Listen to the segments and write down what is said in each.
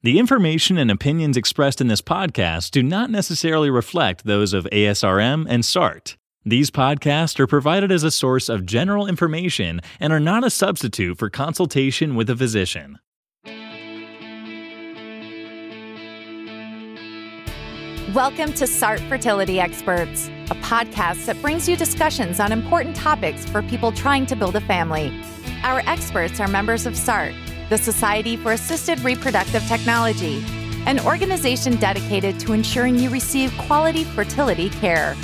The information and opinions expressed in this podcast do not necessarily reflect those of ASRM and SART. These podcasts are provided as a source of general information and are not a substitute for consultation with a physician. Welcome to SART Fertility Experts, a podcast that brings you discussions on important topics for people trying to build a family. Our experts are members of SART the Society for Assisted Reproductive Technology, an organization dedicated to ensuring you receive quality fertility care.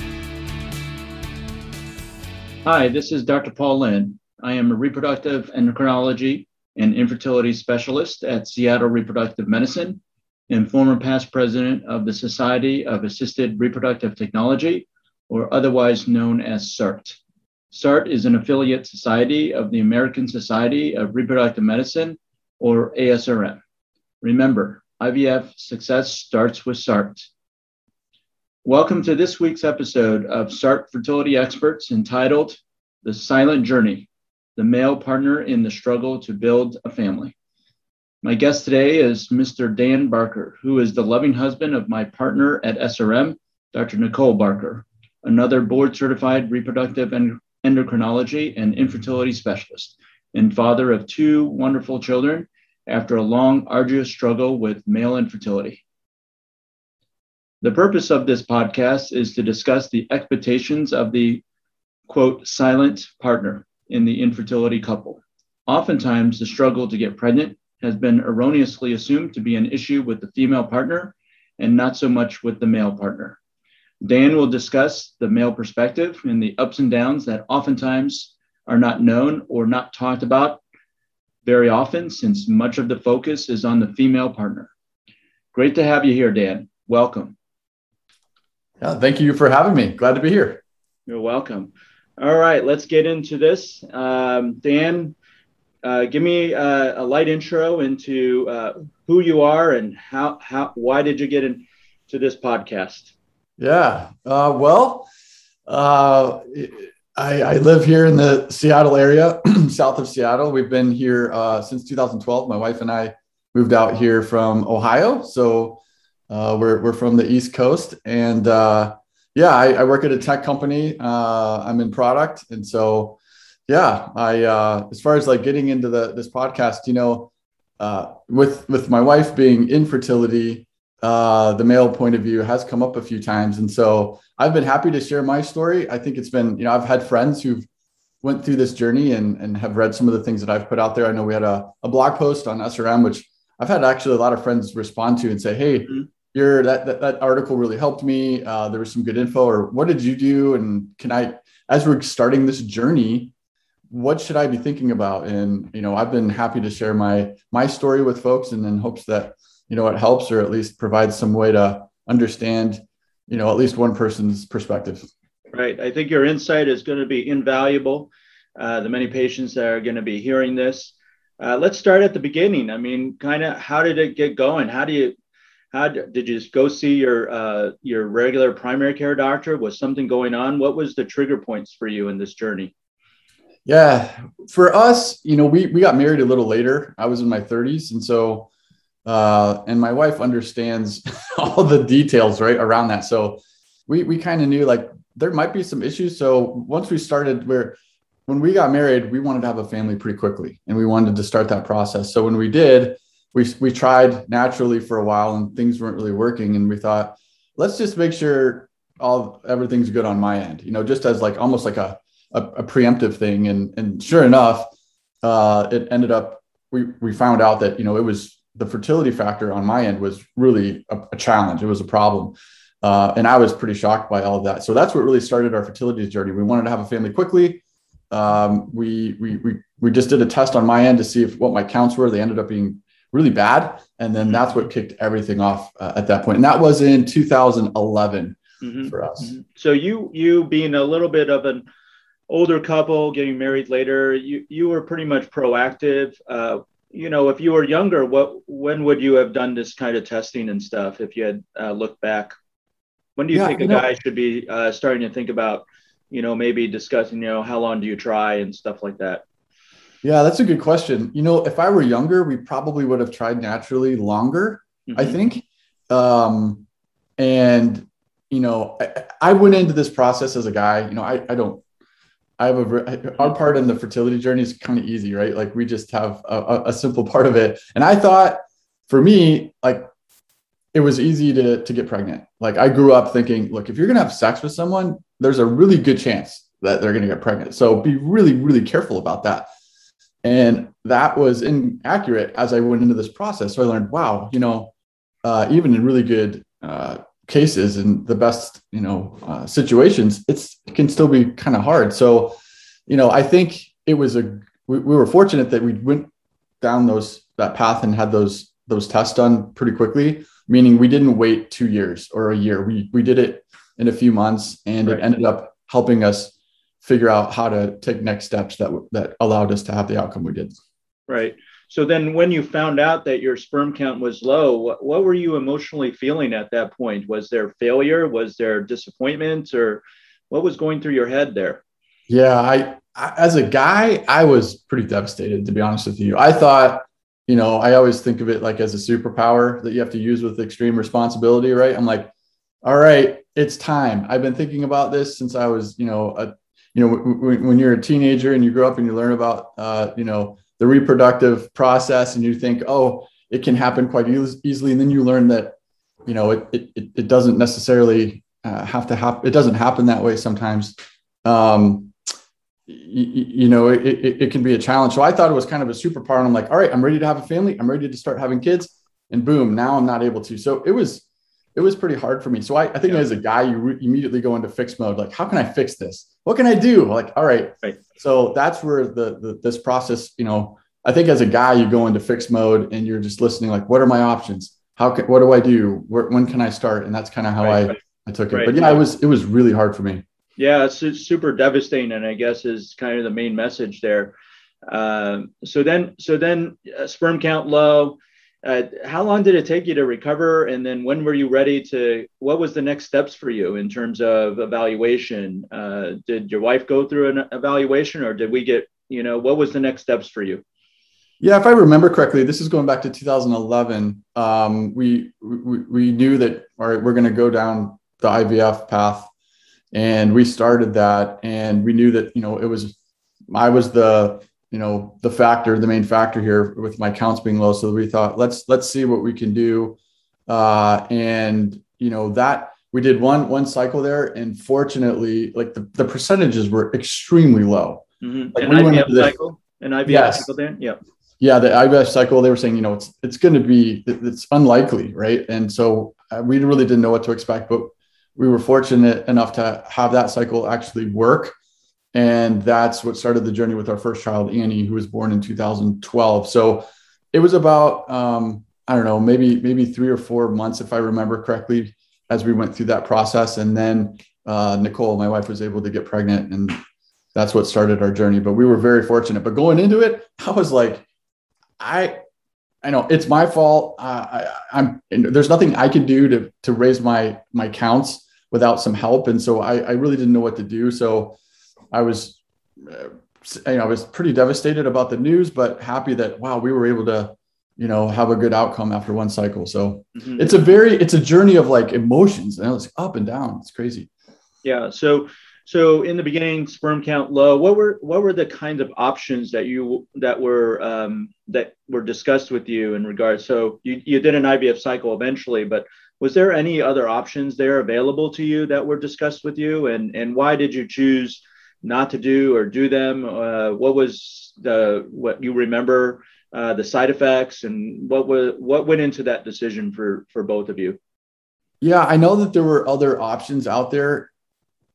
Hi, this is Dr. Paul Lin. I am a reproductive endocrinology and infertility specialist at Seattle Reproductive Medicine and former past president of the Society of Assisted Reproductive Technology, or otherwise known as SART. SART is an affiliate society of the American Society of Reproductive Medicine or ASRM. Remember, IVF success starts with SART. Welcome to this week's episode of SART Fertility Experts entitled The Silent Journey The Male Partner in the Struggle to Build a Family. My guest today is Mr. Dan Barker, who is the loving husband of my partner at SRM, Dr. Nicole Barker, another board certified reproductive endocrinology and infertility specialist, and father of two wonderful children after a long, arduous struggle with male infertility. The purpose of this podcast is to discuss the expectations of the quote, silent partner in the infertility couple. Oftentimes, the struggle to get pregnant has been erroneously assumed to be an issue with the female partner and not so much with the male partner. Dan will discuss the male perspective and the ups and downs that oftentimes are not known or not talked about very often since much of the focus is on the female partner. Great to have you here, Dan. Welcome. Yeah, thank you for having me. Glad to be here. You're welcome. All right, let's get into this. Um, Dan, uh, give me uh, a light intro into uh, who you are and how, how, why did you get into this podcast? Yeah, uh, well, uh, I, I, live here in the Seattle area, south of Seattle. We've been here uh, since 2012. My wife and I moved out here from Ohio, so uh, we're we're from the East Coast. And uh, yeah, I, I, work at a tech company. Uh, I'm in product, and so yeah, I uh, as far as like getting into the this podcast, you know, uh, with with my wife being infertility, the male point of view has come up a few times, and so I've been happy to share my story. I think it's been, you know, I've had friends who've went through this journey and, and have read some of the things that I've put out there. I know we had a, a blog post on SRM, which I've had actually a lot of friends respond to and say, Hey, mm-hmm. your that, that, that, article really helped me. Uh, there was some good info or what did you do? And can I, as we're starting this journey, what should I be thinking about? And, you know, I've been happy to share my, my story with folks and then hopes that, you know, it helps or at least provides some way to understand you know at least one person's perspective. Right. I think your insight is going to be invaluable uh, the many patients that are going to be hearing this. Uh, let's start at the beginning. I mean kind of how did it get going? How do you how did you just go see your uh, your regular primary care doctor? Was something going on? What was the trigger points for you in this journey? Yeah. For us you know we we got married a little later. I was in my 30s and so uh, and my wife understands all the details right around that. So we we kind of knew like there might be some issues. So once we started, where when we got married, we wanted to have a family pretty quickly, and we wanted to start that process. So when we did, we we tried naturally for a while, and things weren't really working, and we thought, let's just make sure all everything's good on my end. You know, just as like almost like a a, a preemptive thing, and and sure enough, uh, it ended up we we found out that you know it was the fertility factor on my end was really a, a challenge. It was a problem. Uh, and I was pretty shocked by all of that. So that's what really started our fertility journey. We wanted to have a family quickly. Um, we, we, we, we just did a test on my end to see if what my counts were. They ended up being really bad. And then that's what kicked everything off uh, at that point. And that was in 2011 mm-hmm. for us. Mm-hmm. So you, you being a little bit of an older couple getting married later, you, you were pretty much proactive. Uh, you know, if you were younger, what when would you have done this kind of testing and stuff? If you had uh, looked back, when do you yeah, think a guy know, should be uh, starting to think about, you know, maybe discussing, you know, how long do you try and stuff like that? Yeah, that's a good question. You know, if I were younger, we probably would have tried naturally longer. mm-hmm. I think. Um, and you know, I, I, went into this process as a guy. You know, I, I don't. I have a our part in the fertility journey is kind of easy, right? Like we just have a, a simple part of it. And I thought, for me, like it was easy to to get pregnant. Like I grew up thinking, look, if you're gonna have sex with someone, there's a really good chance that they're gonna get pregnant. So be really, really careful about that. And that was inaccurate as I went into this process. So I learned, wow, you know, uh, even in really good uh, cases and the best, you know, uh, situations, it's it can still be kind of hard. So, you know, I think it was a we, we were fortunate that we went down those that path and had those those tests done pretty quickly. Meaning we didn't wait two years or a year. We we did it in a few months, and right. it ended up helping us figure out how to take next steps that that allowed us to have the outcome we did. Right. So then, when you found out that your sperm count was low, what, what were you emotionally feeling at that point? Was there failure? Was there disappointment? Or what was going through your head there? Yeah, I, I as a guy, I was pretty devastated to be honest with you. I thought, you know, I always think of it like as a superpower that you have to use with extreme responsibility, right? I'm like, all right, it's time. I've been thinking about this since I was, you know, a you know when, when, you're a teenager and you grow up and you learn about uh, you know the reproductive process and you think oh it can happen quite e- easily and then you learn that you know it it, it doesn't necessarily uh, have to happen it doesn't happen that way sometimes. Um, you, know it, it, it, can be a challenge. So i thought it was kind of a superpower and i'm like all right i'm ready to have a family. I'm ready to start having kids. And boom now i'm not able to. So it was it was pretty hard for me so i, I think yeah. as a guy you re- immediately go into fix mode like how can i fix this what can I do? Like, all right. right. So that's where the, the this process, you know, I think as a guy, you go into fixed mode and you're just listening, like, what are my options? How can, what do I do? Where, when can I start? And that's kind of how right, I, right. I took it. But yeah, it was, it was really hard for me. Yeah. It's, it's super devastating. And I guess is kind of the main message there. Uh, so then, so then uh, sperm count low, uh, how long did it take you to recover? And then when were you ready to, what was the next steps for you in terms of evaluation? Uh, did your wife go through an evaluation or did we get, you know, what was the next steps for you? Yeah, if I remember correctly, this is going back to 2011. Um, we, we, we knew that, all right, we're going to go down the IVF path and we started that and we knew that, you know, it was, I was the you know the factor the main factor here with my counts being low. So we thought let's let's see what we can do. Uh, and you know that we did one one cycle there. And fortunately like the, the percentages were extremely low. Mm-hmm. like an we IVF cycle? An IVF yes. cycle there? Yeah. Yeah the IVF cycle they were saying you know it's it's going to be it's unlikely right? And so uh, we really didn't know what to expect but we were fortunate enough to have that cycle actually work and that's what started the journey with our first child, Annie, who was born in 2012. So it was about, um, I don't know, maybe, maybe three or four months, if I remember correctly, as we went through that process. And then uh, Nicole, my wife, was able to get pregnant. And that's what started our journey. But we were very fortunate. But going into it, I was like, I, I know it's my fault. Uh, I, am there's nothing I can do to to raise my my counts without some help, and so I, I really didn't know what to do. So I was, uh, you know, I was pretty devastated about the news, but happy that wow, we were able to, you know, have a good outcome after one cycle. So mm-hmm. it's a very, it's a journey of like emotions, and it's up and down. It's crazy. Yeah. So, so in the beginning, sperm count low. What were what were the kinds of options that you that were um, that were discussed with you in regards? So you you did an IVF cycle eventually, but was there any other options there available to you that were discussed with you? And and why did you choose? Not to do or do them? Uh, what was the what you remember uh, the side effects and what was what went into that decision for for both of you? Yeah, I know that there were other options out there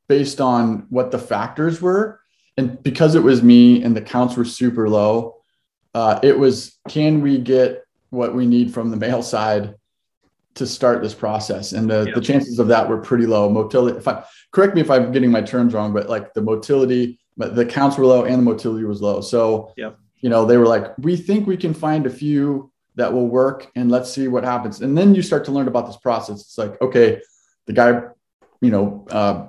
based on what the factors were, and because it was me and the counts were super low, uh, it was can we get what we need from the male side to start this process. And the, the chances of that were pretty low. Motility if i correct me if i'm getting my terms wrong but like the motility the counts were low and the motility was low. So yeah. you know they were like we think we can find a few that will work and let's see what happens. And then you start to learn about this process. It's like okay the guy you know uh,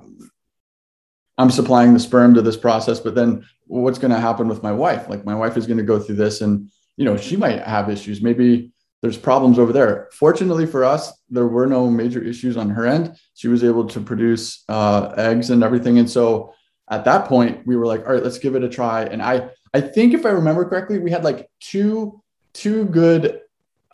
i'm supplying the sperm to this process but then what's going to happen with my wife? Like my wife is going to go through this and you know she might have issues. Maybe there's problems over there. Fortunately for us, there were no major issues on her end. She was able to produce uh, eggs and everything. And so at that point, we were like, all right, let's give it a try. And I, I think if I remember correctly, we had like two, two good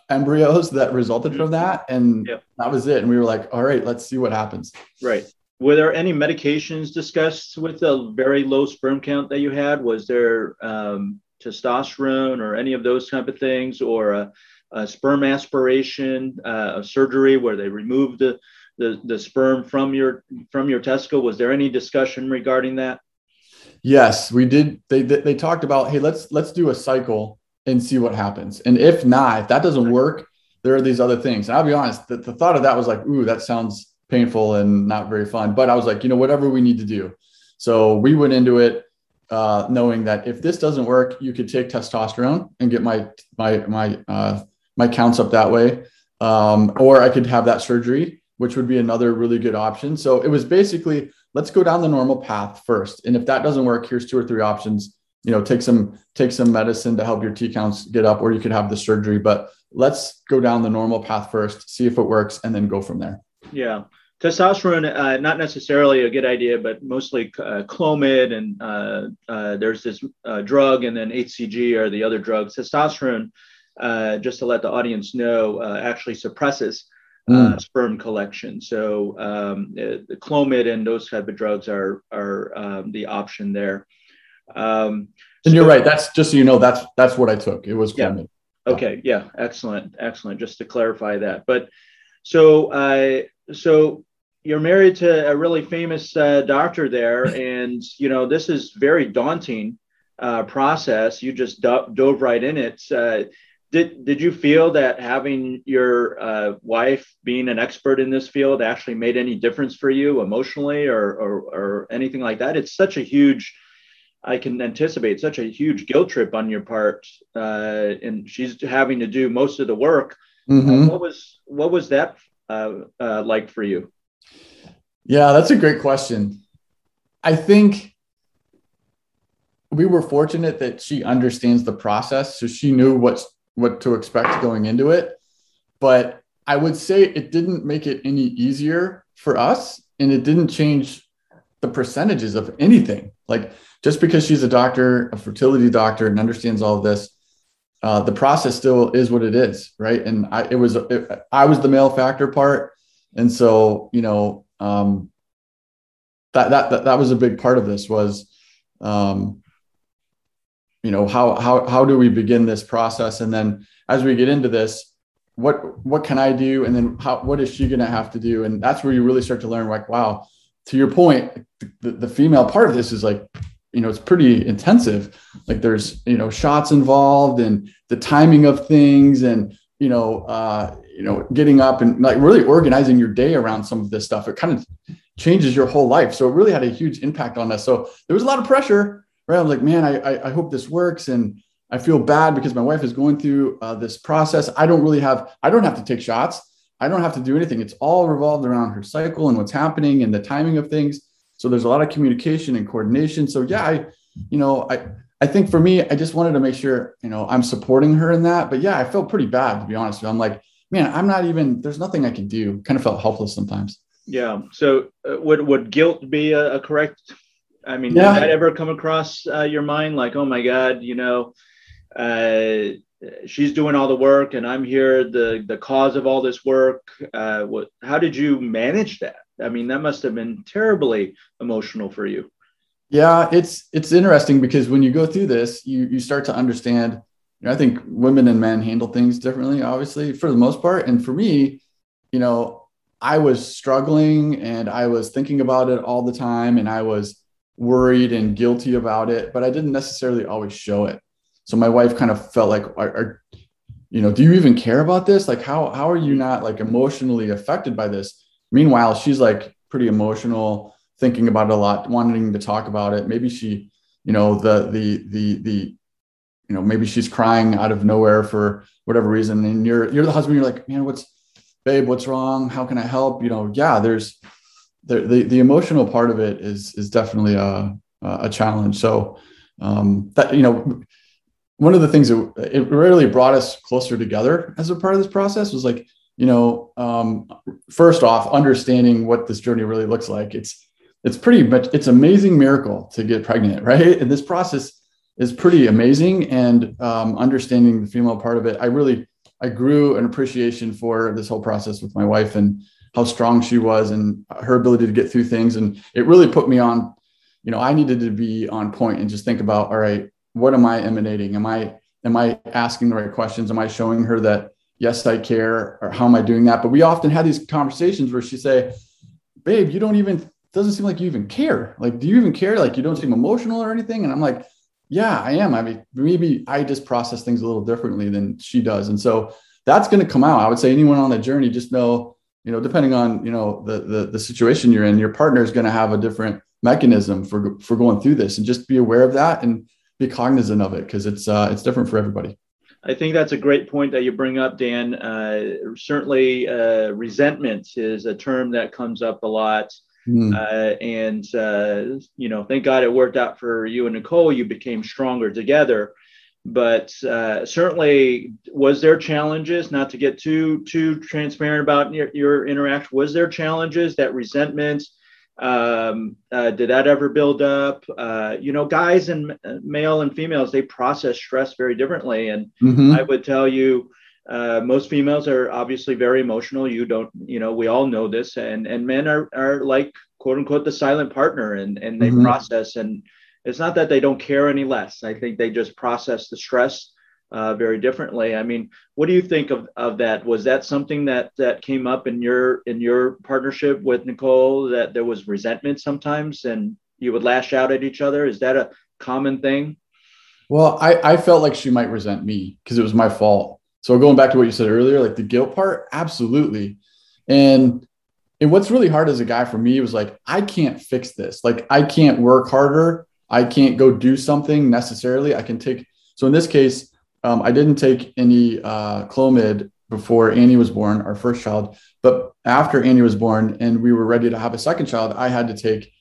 embryos that resulted from that. And yep. that was it. And we were like, all right, let's see what happens. Right. Were there any medications discussed with the very low sperm count that you had? Was there um, testosterone or any of those type of things or a, a sperm aspiration, uh, a surgery where they removed the, the, the sperm from your from your testicle? Was there any discussion regarding that? Yes, we did. They they talked about hey, let's let's do a cycle and see what happens. And if not, if that doesn't work, there are these other things. And I'll be honest, the, the thought of that was like, ooh, that sounds painful and not very fun. But I was like, you know, whatever we need to do. So we went into it uh, knowing that if this doesn't work, you could take testosterone and get my my my uh, my counts up that way, um, or I could have that surgery, which would be another really good option. So it was basically let's go down the normal path first, and if that doesn't work, here's two or three options. You know, take some take some medicine to help your T counts get up, or you could have the surgery. But let's go down the normal path first, see if it works, and then go from there. Yeah testosterone uh, not necessarily a good idea but mostly uh, clomid and uh, uh there's this uh, drug and then hcg are the other drugs testosterone uh, just to let the audience know actually suppresses mm. sperm collection so um, the clomid and those type of drugs are are um, the option there um, and so, you're right that's just so you know that's that's what i took it was clomid yeah. okay yeah excellent excellent just to clarify that but so I so you're married to a really famous uh, doctor there, and you know this is very daunting uh, process. You just do- dove right in it. Uh, did did you feel that having your uh, wife being an expert in this field actually made any difference for you emotionally or, or or anything like that? It's such a huge I can anticipate such a huge guilt trip on your part, uh, and she's having to do most of the work. Mm-hmm. what was what was that uh, uh, like for you? Yeah, that's a great question. I think we were fortunate that she understands the process, so she knew what what to expect going into it. But I would say it didn't make it any easier for us, and it didn't change the percentages of anything. Like just because she's a doctor, a fertility doctor, and understands all of this, uh, the process still is what it is, right? And I, it was, it, I was the male factor part, and so you know, um, that, that that that was a big part of this was, um, you know, how how how do we begin this process, and then as we get into this, what what can I do, and then how what is she going to have to do, and that's where you really start to learn, like, wow, to your point, the, the female part of this is like you know it's pretty intensive. Like there's you know shots involved and the timing of things and you know uh you know getting up and like really organizing your day around some of this stuff. It kind of changes your whole life. So it really had a huge impact on us. So there was a lot of pressure right i'm like man i i hope this works and i feel bad because my wife is going through uh, this process i don't really have i don't have to take shots i don't have to do anything it's all revolved around her cycle and what's happening and the timing of things so there's a lot of communication and coordination. So yeah, I, you know, I I think for me, I just wanted to make sure, you know, I'm supporting her in that. But yeah, I felt pretty bad to be honest. I'm like, man, I'm not even. There's nothing I can do. Kind of felt helpless sometimes. Yeah. So uh, would would guilt be a, a, correct? I mean, yeah. did that ever come across uh, your mind? Like, oh my God, you know, uh, she's doing all the work, and I'm here, the the cause of all this work. Uh, what? How did you manage that? I mean, that must have been terribly emotional for you. Yeah, it's it's interesting because when you go through this, you you start to understand. You know, I think women and men handle things differently, obviously, for the most part. And for me, you know, I was struggling and I was thinking about it all the time, and I was worried and guilty about it, but I didn't necessarily always show it. So my wife kind of felt like, are, are you know, do you even care about this? Like, how how are you not like emotionally affected by this? Meanwhile, she's like pretty emotional, thinking about it a lot, wanting to talk about it. Maybe she, you know, the the the the you know, maybe she's crying out of nowhere for whatever reason. And you're you're the husband, you're like, man, what's babe, what's wrong? How can I help? You know, yeah, there's the the, the emotional part of it is is definitely a a challenge. So um that you know one of the things that it really brought us closer together as a part of this process was like, you know, um, first off, understanding what this journey really looks like. It's it's pretty much it's amazing miracle to get pregnant, right? And this process is pretty amazing. And um, understanding the female part of it, I really I grew an appreciation for this whole process with my wife and how strong she was and her ability to get through things. And it really put me on, you know, I needed to be on point and just think about, all right, what am I emanating? Am I am I asking the right questions? Am I showing her that yes, I care, or how am I doing that? But we often had these conversations where she say, babe, you don't even doesn't seem like you even care. Like, do you even care? Like you don't seem emotional or anything. And I'm like, yeah, I am. I mean, maybe I just process things a little differently than she does. And so that's going to come out. I would say anyone on the journey, just know, you know, depending on, you know, the, the, the situation you're in, your partner is going to have a different mechanism for, for going through this and just be aware of that and be cognizant of it. Cause it's, uh, it's different for everybody. I think that's a great point that you bring up, Dan. Uh, certainly, uh, resentment is a term that comes up a lot. Mm. Uh, and, uh, you know, thank God it worked out for you and Nicole. You became stronger together. But uh, certainly, was there challenges? Not to get too too transparent about your, your interaction. Was there challenges that resentment? Um, uh, did that ever build up? Uh, you know, guys and male and females they process stress very differently, and mm-hmm. I would tell you uh, most females are obviously very emotional. You don't, you know, we all know this, and and men are are like quote unquote the silent partner, and and they mm-hmm. process. And it's not that they don't care any less. I think they just process the stress uh, very differently. I mean, what do you think of, of that? Was that something that that came up in your in your partnership with Nicole? That there was resentment sometimes, and you would lash out at each other. Is that a common thing? Well, I, I felt like she might resent me because it was my fault. So going back to what you said earlier, like the guilt part, absolutely. And and what's really hard as a guy for me was like, I can't fix this. Like I can't work harder. I can't go do something necessarily. I can take so in this case, um, I didn't take any uh, Clomid before Annie was born, our first child. But after Annie was born and we were ready to have a second child, I had to take,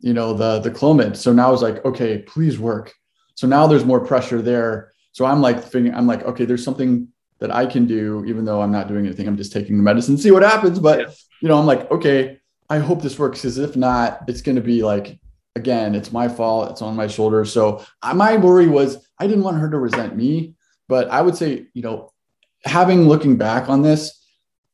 you know, the the Clomid. So now I was like, okay, please work. So now there's more pressure there. So I'm like figuring, I'm like, okay, there's something that I can do, even though I'm not doing anything. I'm just taking the medicine, see what happens. But yeah. you know, I'm like, okay, I hope this works because if not, it's going to be like, again, it's my fault. It's on my shoulders. So my worry was I didn't want her to resent me, but I would say, you know, having looking back on this,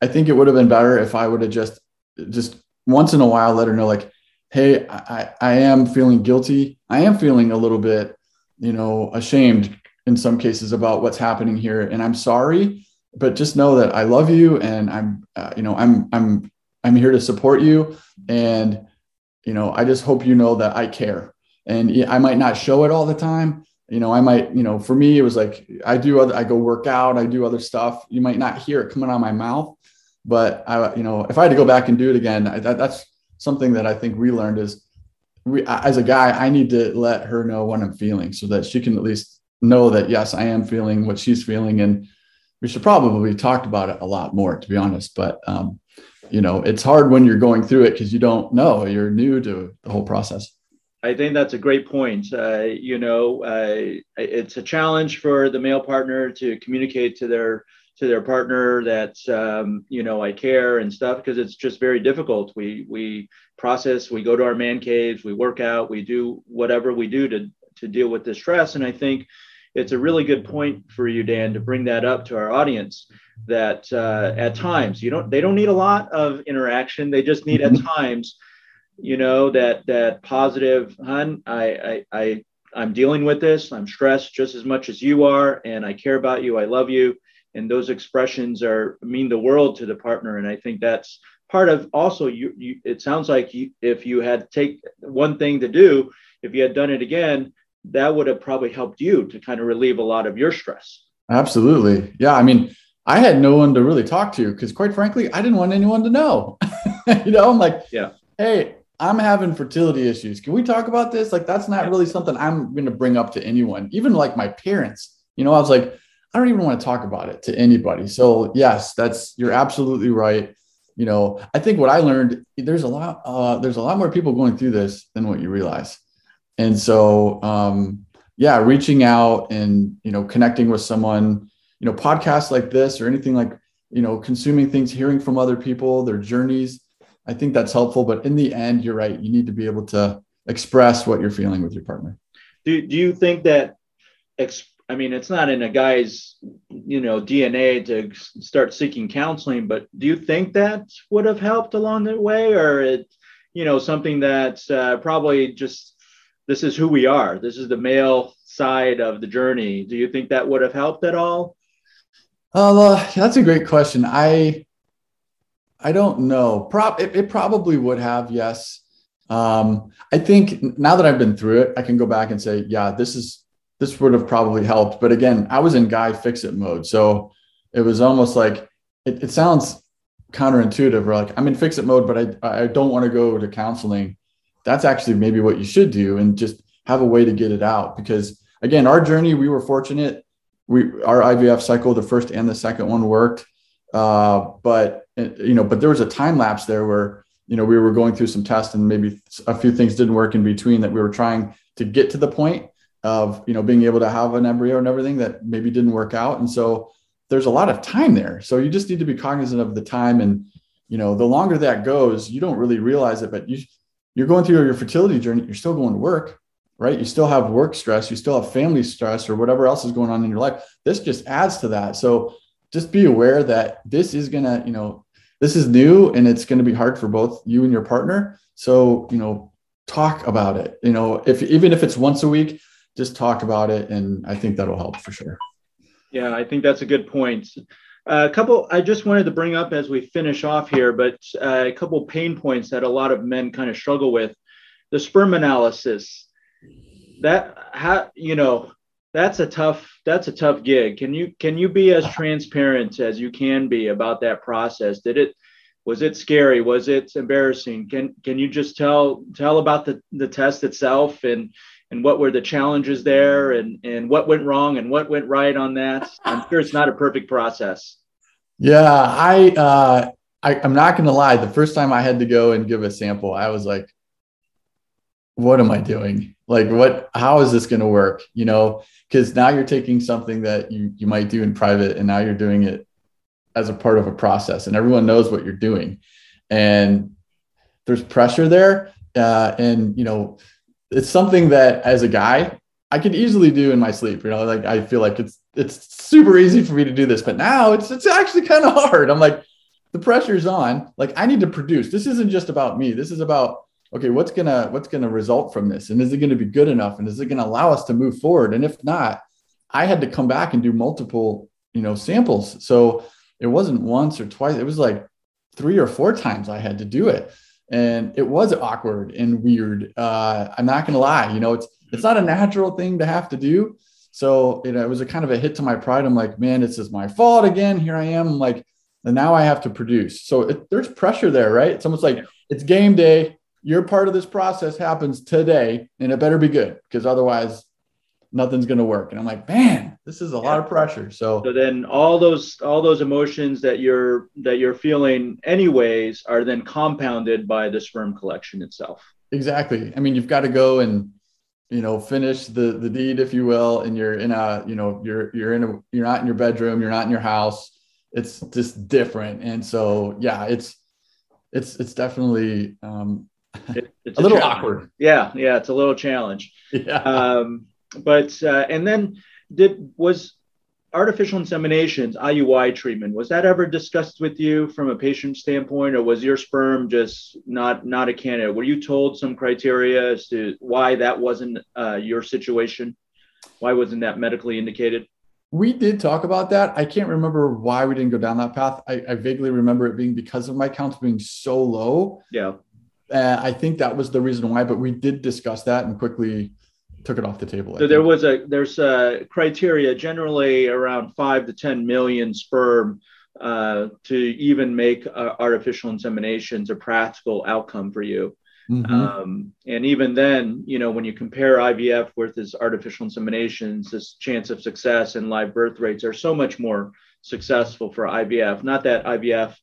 I think it would have been better if I would have just, just once in a while let her know, like, hey, I, I am feeling guilty. I am feeling a little bit, you know, ashamed in some cases about what's happening here and i'm sorry but just know that i love you and i'm uh, you know i'm i'm i'm here to support you and you know i just hope you know that i care. And i might not show it all the time. You know i might you know for me it was like i do other i go work out i do other stuff. You might not hear it coming out of my mouth but i you know if i had to go back and do it again I, that, that's something that i think we learned is we, as a guy i need to let her know what i'm feeling so that she can at least know that yes, I am feeling what she's feeling, and we should probably talk about it a lot more, to be honest. But um, you know, it's hard when you're going through it because you don't know you're new to the whole process. I think that's a great point. Uh, you know, uh, it's a challenge for the male partner to communicate to their to their partner that um, you know I care and stuff because it's just very difficult. We we process, we go to our man caves, we work out, we do whatever we do to to deal with the stress, and I think it's a really good point for you, Dan, to bring that up to our audience. That uh, at times you don't they don't need a lot of interaction. They just need mm-hmm. at times, you know, that that positive, hun, I I I I'm dealing with this. I'm stressed just as much as you are, and I care about you. I love you. And those expressions are mean the world to the partner. And I think that's part of also you. you it sounds like you, if you had take one thing to do, if you had done it again, that would have probably helped you to kind of relieve a lot of your stress. Absolutely. Yeah. I mean, I had no one to really talk to because, quite frankly, I didn't want anyone to know. you know, I'm like, yeah, hey, I'm having fertility issues. Can we talk about this? Like, that's not really something I'm going to bring up to anyone, even like my parents. You know, I was like, I don't even want to talk about it to anybody. So, yes, that's you're absolutely right. You know, I think what I learned there's a lot uh, there's a lot more people going through this than what you realize. And so, um, yeah, reaching out and you know connecting with someone, you know, podcasts like this or anything like you know consuming things, hearing from other people, their journeys. I think that's helpful. But in the end, you're right. You need to be able to express what you're feeling with your partner. Do Do you think that? I mean, it's not in a guy's, you know, DNA to start seeking counseling, but do you think that would have helped along the way, or it, you know, something that uh, probably just this is who we are. This is the male side of the journey. Do you think that would have helped at all? Uh, that's a great question. I I don't know. Prop it, it probably would have. Yes. Um, I think now that I've been through it, I can go back and say, yeah, this is this would have probably helped. But again, I was in guy fix it mode, so it was almost like it, it sounds counterintuitive. Or like I'm in fix it mode, but I I don't want to go to counseling that's actually maybe what you should do and just have a way to get it out. Because again our journey we were fortunate. We our ivf cycle the first and the second one worked. Uh, but you know but there was a time lapse there where you know we were going through some tests and maybe a few things didn't work in between that we were trying to get to the point of you know being able to have an embryo and everything that maybe didn't work out. And so there's a lot of time there. So you just need to be cognizant of the time. And you know the longer that goes you don't really realize it but you you're going through your fertility journey, you're still going to work, right? You still have work stress, you still have family stress, or whatever else is going on in your life. This just adds to that. So just be aware that this is to, you know, this is new and it's to be hard for both you and your partner. So, you know, talk about it. You know, if even if it's once a week, just talk about it. And I think that'll help for sure. Yeah, I think that's a good point a couple I just wanted to bring up as we finish off here, but uh, a couple pain points that a lot of men kind of struggle with. The sperm analysis, that how you know that's a tough that's a tough gig. Can you can you be as transparent as you can be about that process? Did it was it scary? Was it embarrassing? Can can you just tell tell about the the test itself and and what were the challenges there and and what went wrong and what went right on that i'm sure it's not a perfect process. Yeah i uh I, i'm not going to lie. The first time i had to go and give a sample i was like what am i doing? Like what how is this going to work? You know because now you're taking something that you you might do in private and now you're doing it as a part of a process and everyone knows what you're doing. And there's pressure there uh, and you know it's something that as a guy I could easily do in my sleep. You know, like I feel like it's it's super easy for me to do this, but now it's it's actually kind of hard. I'm like, the pressure's on. Like I need to produce. This isn't just about me. This is about okay, what's gonna what's gonna result from this, and is it gonna be good enough, and is it gonna allow us to move forward? And if not, I had to come back and do multiple you know samples. So it wasn't once or twice. It was like three or four times I had to do it and it was awkward and weird. Uh, I'm not gonna lie, you know, it's it's not a natural thing to have to do. So you know, it was a kind of a hit to my pride. I'm like, man, this is my fault again. Here I am, I'm like, and now I have to produce. So it, there's pressure there, right? It's almost like it's game day. Your part of this process happens today, and it better be good because otherwise, nothing's gonna work. And I'm like, man, this is a yeah. lot of pressure. So so then all those all those emotions that you're that you're feeling anyways are then compounded by the sperm collection itself. Exactly. I mean you've got to go and you know finish the the deed if you will and you're in a you know you're you're in a you're not in your bedroom you're not in your house. It's just different. And so yeah it's it's it's definitely um it, it's a, a little challenge. awkward. Yeah yeah it's a little challenge. Yeah. Um but uh, and then did was artificial inseminations IUI treatment was that ever discussed with you from a patient standpoint or was your sperm just not not a candidate? Were you told some criteria as to why that wasn't uh, your situation? Why wasn't that medically indicated? We did talk about that. I can't remember why we didn't go down that path. I, I vaguely remember it being because of my counts being so low. Yeah. Uh, i think that was the reason why but we did discuss that and quickly took it off the table. So there was a there's a criteria generally around five to ten million sperm uh, to even make uh, artificial inseminations a practical outcome for you. Mm-hmm. Um, and even then, you know, when you compare IVF with this artificial inseminations, this chance of success and live birth rates are so much more successful for IVF. Not that IVF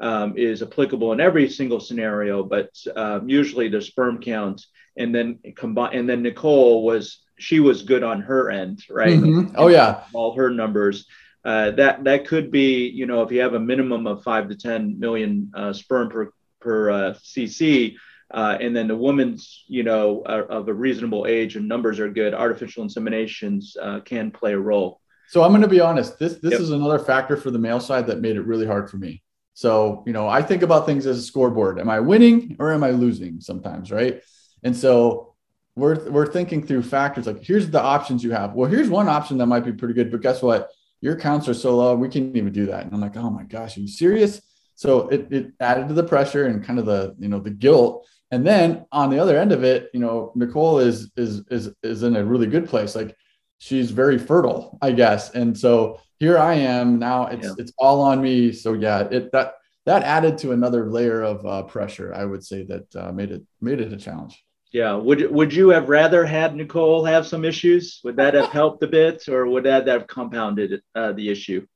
um, is applicable in every single scenario, but um, usually the sperm count and then combine and then Nicole was she was good on her end, right? Mm-hmm. Oh yeah, all her numbers. Uh, that that could be, you know, if you have a minimum of five to ten million uh, sperm per per uh, cc, uh, and then the woman's, you know, of a reasonable age and numbers are good, artificial inseminations uh, can play a role. So I'm going to be honest. This this yep. is another factor for the male side that made it really hard for me. So you know, I think about things as a scoreboard. Am I winning or am I losing? Sometimes, right? And so we're we're thinking through factors like here's the options you have. Well, here's one option that might be pretty good, but guess what? Your counts are so low, we can't even do that. And I'm like, oh my gosh, are you serious? So it, it added to the pressure and kind of the you know the guilt. And then on the other end of it, you know, Nicole is is is is in a really good place. Like she's very fertile, I guess. And so here I am now. It's yeah. it's all on me. So yeah, it that that added to another layer of uh, pressure. I would say that uh, made it made it a challenge. Yeah. Would Would you have rather had Nicole have some issues? Would that have helped a bit, or would that have compounded uh, the issue?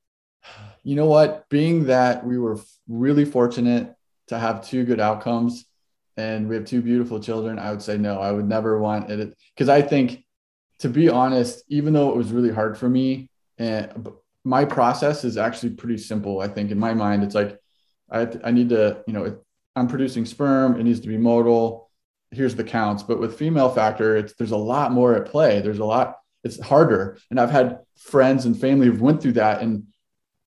You know what? Being that we were really fortunate to have two good outcomes, and we have two beautiful children, I would say no. I would never want it because I think, to be honest, even though it was really hard for me, and my process is actually pretty simple. I think in my mind, it's like I I need to, you know, I'm producing sperm. It needs to be motile here's the counts. But with female factor, it's there's a lot more at play. There's a lot, it's harder. And I've had friends and family who've went through that. And,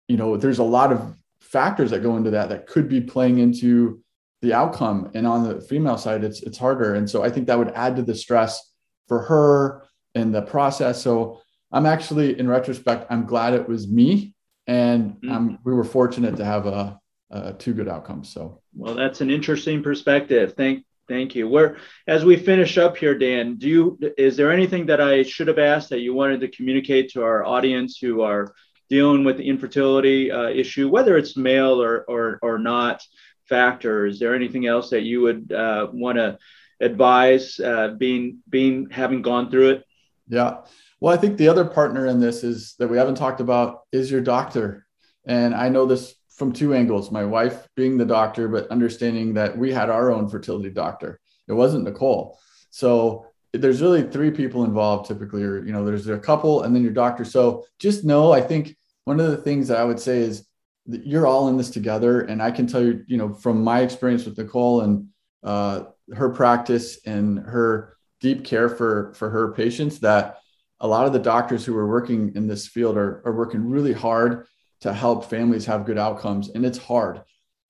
you know, there's a lot of factors that go into that that could be playing into the outcome. And on the female side, it's it's harder. And so I think that would add to the stress for her and the process. So I'm actually, in retrospect, I'm glad it was me, and mm-hmm. we were fortunate to have a, a, two good outcomes. So, well, that's an interesting perspective. Thank Thank you. Where, as we finish up here, Dan, do you is there anything that I should have asked that you wanted to communicate to our audience who are dealing with the infertility uh, issue, whether it's male or or or not factor? Is there anything else that you would uh, want to advise, uh, being being having gone through it? Yeah. Well, I think the other partner in this is that we haven't talked about is your doctor, and I know this from two angles my wife being the doctor, but understanding that we had our own fertility doctor. It wasn't Nicole. So there's really three people involved typically, or, you know, there's a couple and then your doctor. So just know, I think one of the things that I would say is you're all in this together. And I can tell you, you know, from my experience with Nicole and uh, her practice and her deep care for, for her patients that a lot of the doctors who are working in this field are, are working really hard to help families have good outcomes. And it's hard.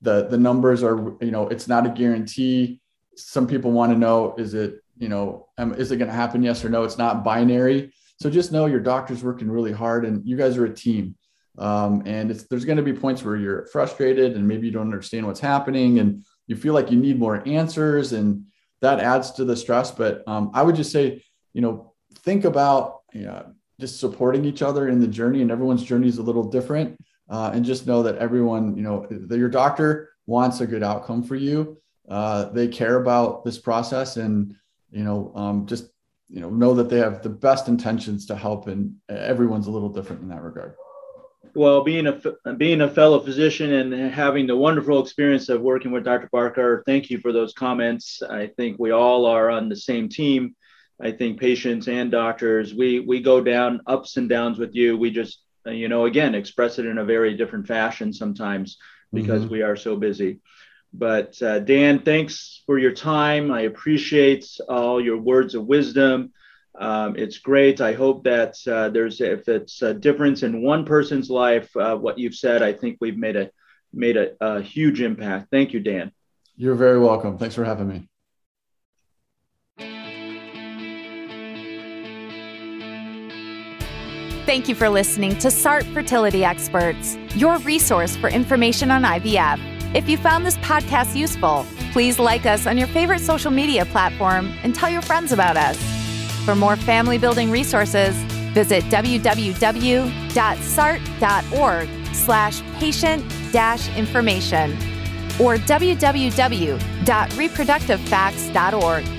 The the numbers are you know it's not a guarantee. Some people want to know is it you know is it going to happen yes or no? It's not binary. So just know your doctor's working really hard and you guys are a team. Um, and there's going to be points where you're frustrated and maybe you don't understand what's happening and you feel like you need more answers and that adds to the stress. But um, i would just say you know think about you know, just supporting each other in the journey and everyone's journey is a little different. Uh, and just know that everyone you know the, your doctor wants a good outcome for you. Uh, they care about this process and you know um, just you know know that they have the best intentions to help and everyone's a little different in that regard. Well being a being a fellow physician and having the wonderful experience of working with dr barker thank you for those comments. I think we all are on the same team I think patients and doctors, we we go down ups and downs with you. We just, uh, you know, again, express it in a very different fashion sometimes because mm-hmm. we are so busy. But uh, Dan, thanks for your time. I appreciate all your words of wisdom. Um, it's great. I hope that uh, there's if it's a difference in one person's life, uh, what you've said, I think we've made a made a, a huge impact. Thank you, Dan. You're very welcome. Thanks for having me. Thank you for listening to SART Fertility Experts, your resource for information on IVF. If you found this podcast useful, please like us on your favorite social media platform and tell your friends about us. For more family building resources, visit www.sart.org slash patient information or www.reproductivefacts.org